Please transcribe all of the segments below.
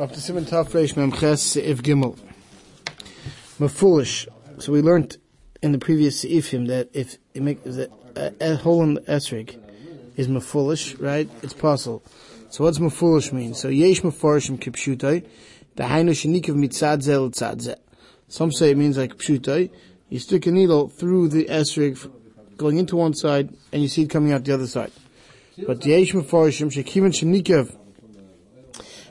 Up to Simon Reish Memches If Gimel. Mafulish. So we learned in the previous Seifim that if it a, hole in the esrig is mafulish, right? It's possible. So what's mafulish mean? So yesh mafarishim kipshutai, the hainu shenikav mitzad zel tzad Some say it means like pshutai. You stick a needle through the esrig, going into one side, and you see it coming out the other side. But yesh mafarishim shekivan shenikav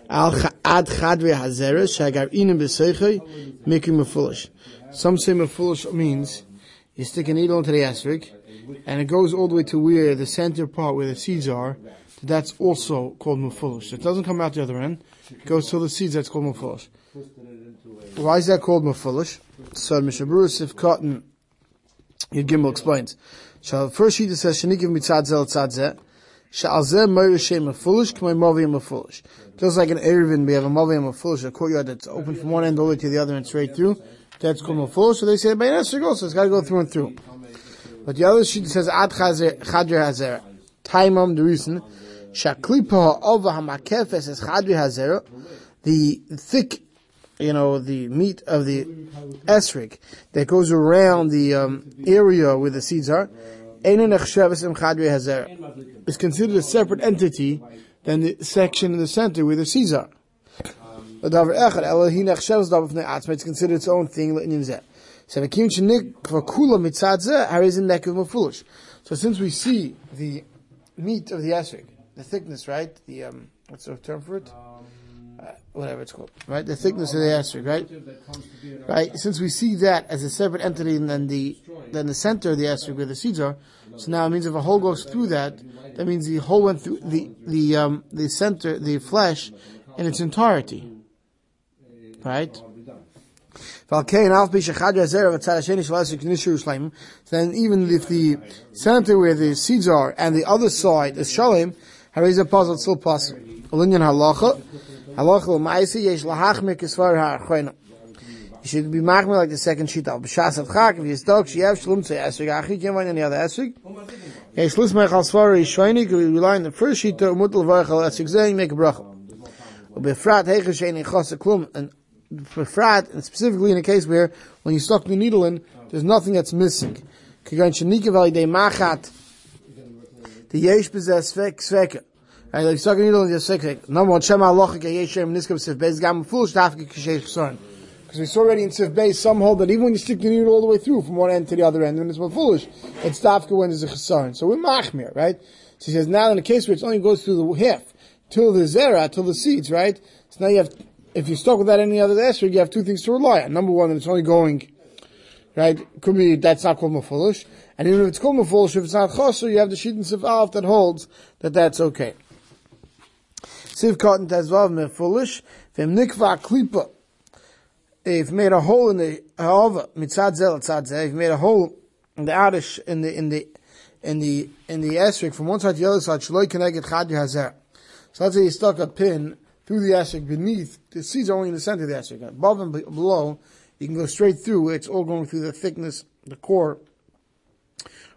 Al ad chadre hazera shagar inim b'seichei making mafulish. Some say mafulish means you stick a needle into the esrig, and it goes all the way to where the center part where the seeds are. That's also called mafulish. It doesn't come out the other end. It goes to the seeds. That's called mafulish. Why is that called mafulish? So Mishabur Sif Cotton Yud Gimel explains. So first she says shenikim mitzad zel tzad Sha'alzeh moira shem mafulish k'may maviyam mafulish. Just like an Eruvin, we have a maviyam mafulish, a courtyard that's open from one end all the way to the other and straight through. That's called mafulish. So they say, by Nesser goes, so it's got to go through and through. But the other sheet says, ad chadr hazer. Taimam, the reason, shaklipa ha'ova ha'makefes es chadr hazer. The thick, you know, the meat of the esrik that goes around the um, area where the seeds are, is considered a separate entity than the section in the center where the seeds are. It's considered its own thing. So since we see the meat of the esrog, the thickness, right? The um, what's the term for it? Uh, whatever it's called, right? The thickness of the esrog, right? Right. Since we see that as a separate entity than the than the center of the esrog where the seeds are, so now it means if a hole goes through that, that means the hole went through the the um, the center, the flesh, in its entirety, right? Then even if the center where the seeds are and the other side is shalom, a puzzle still possible. Olinyan halacha, You should be machmir like the second shita. B'shas chak, if you stock, sheyev shlum tzei esrig, achi can't find any other esrig. Svar yishreini, we rely on the first shita, umutal varech al esrig zeh, make a bracha. Ubefrat heiche sheini chos klum, and befrat, and specifically in a case where, when you stuck the needle in, there's nothing that's missing. Kigan machat, the yesh bezeh svek sveka. Right, like needle in the svek, number one, shema alocha ke yesh niskam sif bez gam foolish dafke kishesh chsorin. Because we saw already in Sif Bay, some hold that even when you stick the needle all the way through from one end to the other end, when it's more foolish, it's dafka when there's a chesaron. So we're machmir, right? So he says now in a case where it only goes through the half, till the zera, till the seeds, right? So now you have, if you're stuck without any other esrog, you have two things to rely on. Number one, that it's only going, right? Could be, that's not called mafulish. And even if it's called mafulish, if it's not choser, you have the sheet and Sif Alf that holds that that's okay. Siv cotton tazvav mafulish, v'em nikva klipa, if made a hole in the ha'ova mitzad zel tzad zel, if made a hole in the adish in the in the in the in the esrik from one side to the other side, shaloi connected chad hazer. So let's say you stuck a pin through the esrik beneath. The seeds are only in the center of the esrik. Above and below, you can go straight through. It's all going through the thickness, the core.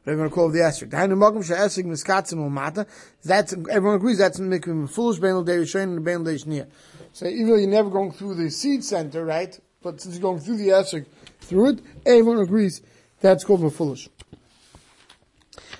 Whatever you want to call the esrik. The hainu magam she'esrik miskatzim umata. That's everyone agrees that's making foolish bein l'dei rishayin and bein l'dei shnia. So even though you're never going through the seed center, right? but since you're going through the esrog through it, everyone agrees that's called mafulish.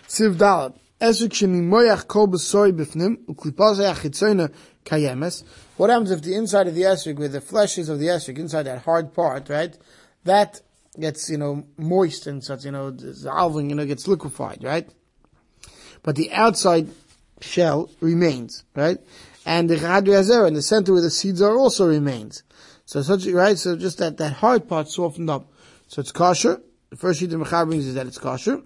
Siv dalad. Esrog shemi moyach kol b'soi b'fnim, uklipazay achitzoyna kayemes. What happens if the inside of the esrog, where the flesh is of the esrog, inside that hard part, right, that gets, you know, moist and such, you know, dissolving, you know, gets liquefied, right? But the outside shell remains, right? And the Chadri in the center where the seeds are also remains. So such right, so just that that hard part softened up. So it's kosher. The first sheet the Mechar brings is that it's kosher.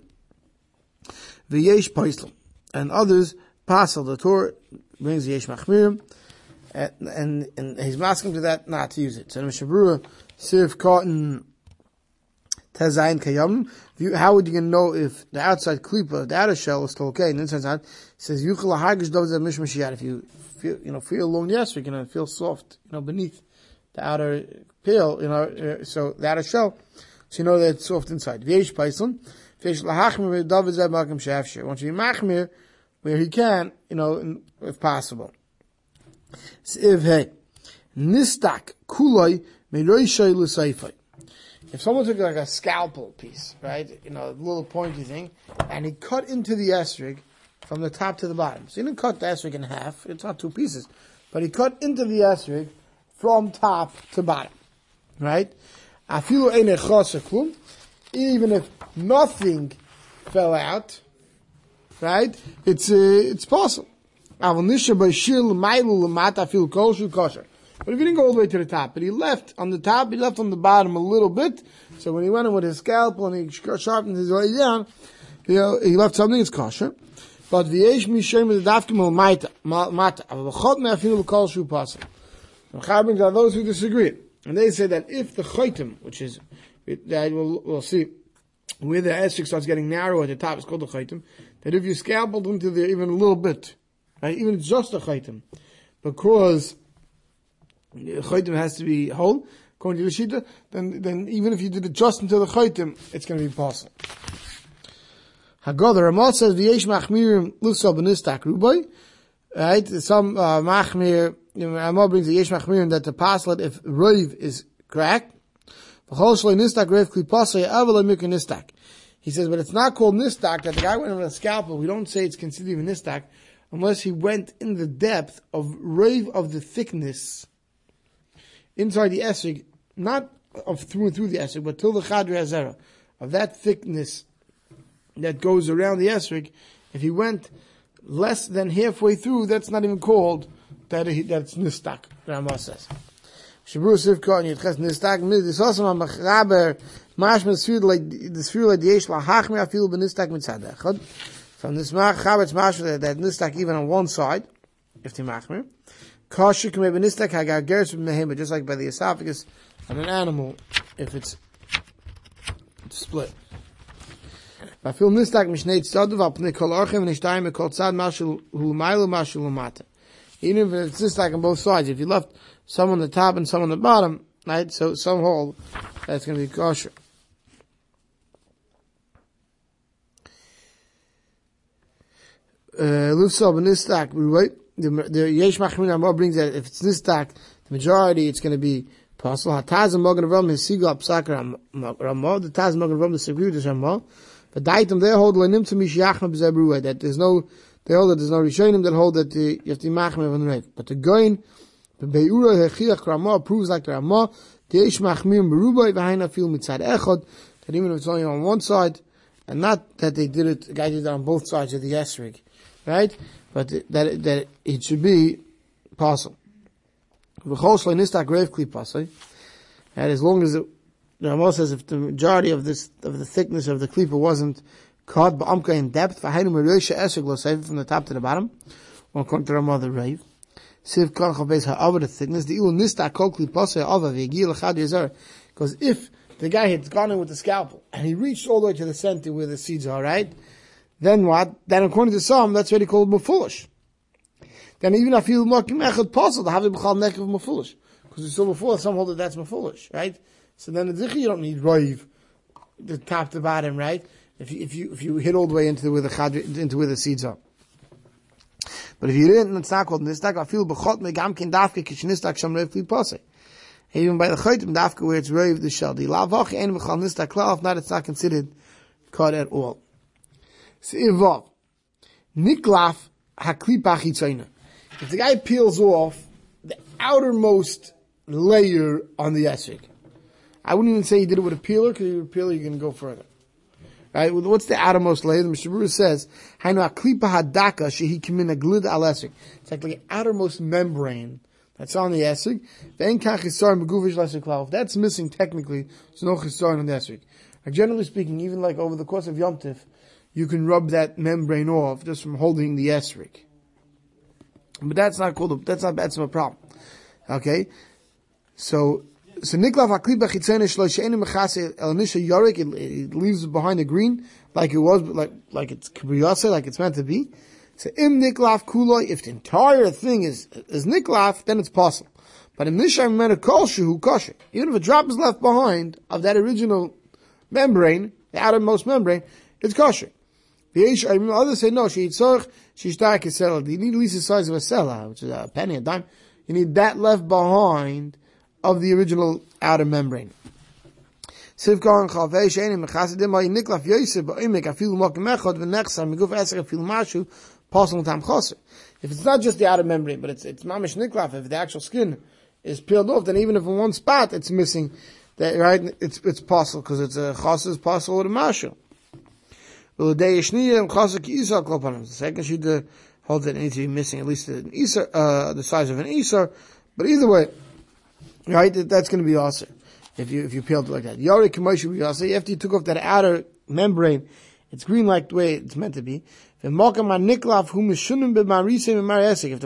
V'yesh paisel. And others, pasel, the Torah brings yesh machmir, and, and, and he's asking to that not to use it. So the Mishabura, sif cotton, tezayin kayam. How would you know if the outside klipa, the outer shell is still okay, and the inside not? He says, yuchel hagish dovzeh mishmashiyat. If you feel, you know, feel alone, yes, going to feel soft, you know, beneath the outer peel, you know, uh, so the outer shell, so you know that it's soft inside. V'yesh paislin, v'yesh lahachmir zeb malkim shafshir. Once you machmir, where he can, you know, if possible. Siv hey. nistak kuloi meroishay l'seifai. If someone took like a scalpel piece, right, you know, a little pointy thing, and he cut into the esrig from the top to the bottom. So he didn't cut the esrig in half, it's not two pieces, but he cut into the esrig from top to bottom, right? Even if nothing fell out, right? It's uh, it's possible. But if he didn't go all the way to the top, but he left on the top, he left on the bottom a little bit. So when he went in with his scalpel and he sharpened his way down, you uh, know, he left something, it's kosher. But the v'yesh mishem is dafkim al mata, mata, aber v'chot me'afinu l'kol shu pasel. The Chabins are those who disagree. And they say that if the chaitim, which is, that we'll, we'll see, where the esrik starts getting narrow at the top, it's called the chaitim, that if you scalpeled into there even a little bit, right, even just a chaitim, because chaytim has to be whole, according to the Shita, then, then even if you did it just until the chaytim, it's going to be possible. Hagah, the Ramah says, v'yesh machmirim lusa b'nistak rubai, right, some, uh, machmir, Ramah brings the yesh machmirim that the paslet, if roiv is cracked, v'chol shloi nistak roiv klipasay, avala mikra nistak. He says, but it's not called nistak, that the guy went with a scalpel, we don't say it's considered even nistak, unless he went in the depth of rave of the thickness inside the esrig, not of through and through the esrig, but till the chadri hazera, of that thickness that goes around the esrig, if he went less than halfway through, that's not even called that that's nistak, Rama says. Shabru Sivka and Yitches Nistak This also on Machaber Mashma Sfir like the Sfir like the Yesh Lahach Me Afil Benistak Mitzad. From this Machaber it's Mashma that Nistak even on one side, if the Machmer. Kosher can be nistak hagageres mehema, just like by the esophagus of an animal, if it's, split. Vafil nistak mishnei tzadu v'apnei kol orchem v'nishtayim kol tzad mashul hu'maylu mashul umata. Even if it's nistak on both sides, if you left some on the top and some on the bottom, right, so some hole, that's going to be kosher. Uh, Lufsa b'nistak, right? The the Yesh Machmin Amor brings that if it's this stack, the majority it's going to be possible. Hataz and Mogan Ram is Sigla Psak Ramah. The Taz and Mogan Ram disagree with Ramah. But Daitim they hold Lenim to Mishiyachma B'Zebruah that there's no they hold that there's no Rishonim that hold that the, you have to machmir on the right. But the Goin Be'ura Hechiach Ramah proves like the Ramah the Yesh Machmir Berubai V'Haina Fil Mitzad Echad that even if it's only on one side and not that they did it, the it on both sides of the Esrig, right? But that that it should be possible. And as long as it, the Rambam says if the majority of this of the thickness of the klipa wasn't cut ba'amka in depth, from the top to the bottom, or according to the mother Rave. Siv kol chabez ha'ava the thickness, the ilu nista kol klipasa ha'ava v'yegil l'chad yezer. Because if the guy had gone in with the scalpel, and he reached all the way to the center where the seeds are, right? Then what? Then according to some, that's what already called mafulish. Then even if you making echad puzzle, the having b'chal nekev mafulish. Because we saw before, some hold that that's mafulish, right? So then the you don't need roiv, the top to bottom, right? If you, if you, if you hit all the way into where the chad, into where the seeds are. But if you didn't, it's not called nistak. I feel b'chot megam kin dafke kishnistak sham rev pase. Even by the chaytim dafke where it's roiv the shell. The lavach ein b'chal nistak klal. If not, it's not considered cut at all. Se'ivav. Niklaf. If the guy peels off the outermost layer on the esrog, I wouldn't even say he did it with a peeler, because with a peeler you can go further. Right? What's the outermost layer? The Mishabura says, Hainu shehi kimina al esrog. It's like the outermost membrane that's on the esrog. If that's missing technically, there's no chisar on the. Like generally speaking, even like over the course of Yom Tif, you can rub that membrane off just from holding the esrog. But that's not called, a, that's not, that's a problem. Okay? So, so niklav haklib b'chitzene shlo she'enu mechase el nisha yorik, it leaves behind the green, like it was, like, like it's kibriyase, like it's meant to be. So im niklav kuloi, if the entire thing is, is niklav, then it's possible. But in nisha mena shehu kosher, even if a drop is left behind of that original membrane, the outermost membrane, it's kosher. The mean, others say no. She eats tzorch. She shtar kesela. You need at least the size of a sela, which is a penny, a dime. You need that left behind of the original outer membrane. Sivkar chavei sheini mechasidim ay niklaf yosef ba'omek afilu mokim echad v'nechsar miguf eser afilu mashu possible tam chaser. If it's not just the outer membrane, but it's it's mamish niklaf, if the actual skin is peeled off, then even if in one spot it's missing, that right, it's it's possible because it's a is possible with a mashu. The second sheet holds that it needs to be missing at least an isar, uh, the size of an isar, but either way, right, that's going to be awesome if you if you peeled it like that. Yari Kamoshu after you took off that outer membrane, it's green like the way it's meant to be. If the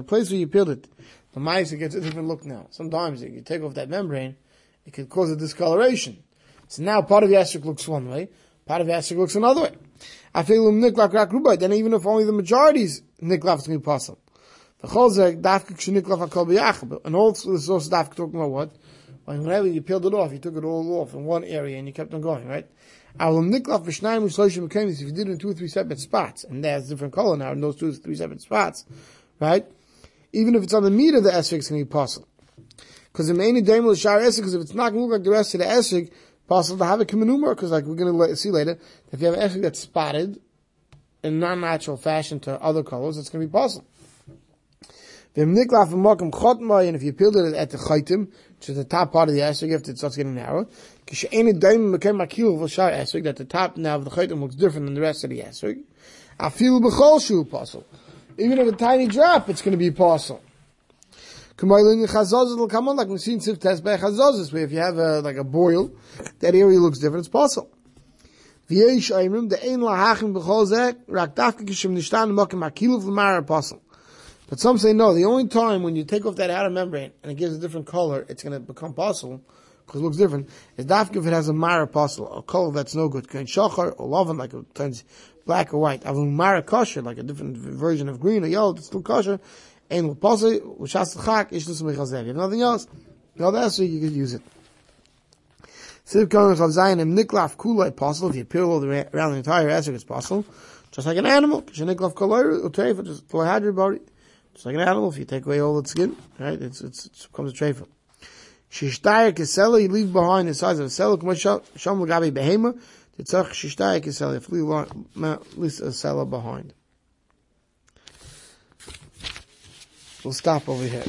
place where you peeled it, the mice gets a different look now. Sometimes if you take off that membrane, it can cause a discoloration. So now part of the esrog looks one way, part of the esrog looks another way. I feel niklaf rak rubai. Then even if only the majority's niklaf is going to be possible. The chol dafka k'sheniklaf hakol b'yachab. And also this is also dafka talking about what? When whenever you peeled it off, you took it all off in one area and you kept on going, right? If you did it in two or three separate spots, and there's different color now in those two or three separate spots, right? Even if it's on the meat of the esrog, it's going to be possible. Because the main daimel is shar esrog, because if it's not going to look like the rest of the esrog, possible to have a kimanumar, because like we're going to see later, if you have an esrog that's spotted in non-natural fashion to other colors, it's going to be possible. And if you peeled it at the chaitim, which is the top part of the esrog, if it starts getting narrow, that the top now of the chaitim looks different than the rest of the esrog. I feel puzzle. Even if a tiny drop, it's going to be possible. Will come on like we've seen Sif test by Chazazos, where if you have a, like a boil, that area looks different, it's possible. But some say no, the only time when you take off that outer membrane and it gives a different color, it's going to become possible, because it looks different, is dafka if it has a mara apostle, a color that's no good, kain shachar, or lovan, like it turns black or white, avum mara kosher, like a different version of green or yellow, it's still kosher, and l'posei, u'shas l'chak, ish l'sum mechazev. If nothing else, no, that's so you could use it. Siv Kohen Chav Zayin Em Niklaf Kulai apostle, if you peel all around the entire esrog, it's possible. Just like an animal, Kisha Niklaf Kulai, Utrefa, just Kulai body. Just like an animal, if you take away all its skin, right, it's, it's, it becomes a trefa. Shishtaya Kesela, you leave behind the size of a cell, Kmo Shom Lagabi Behema, Titzach Shishtaya Kesela, if you leave a cell behind. We'll stop over here.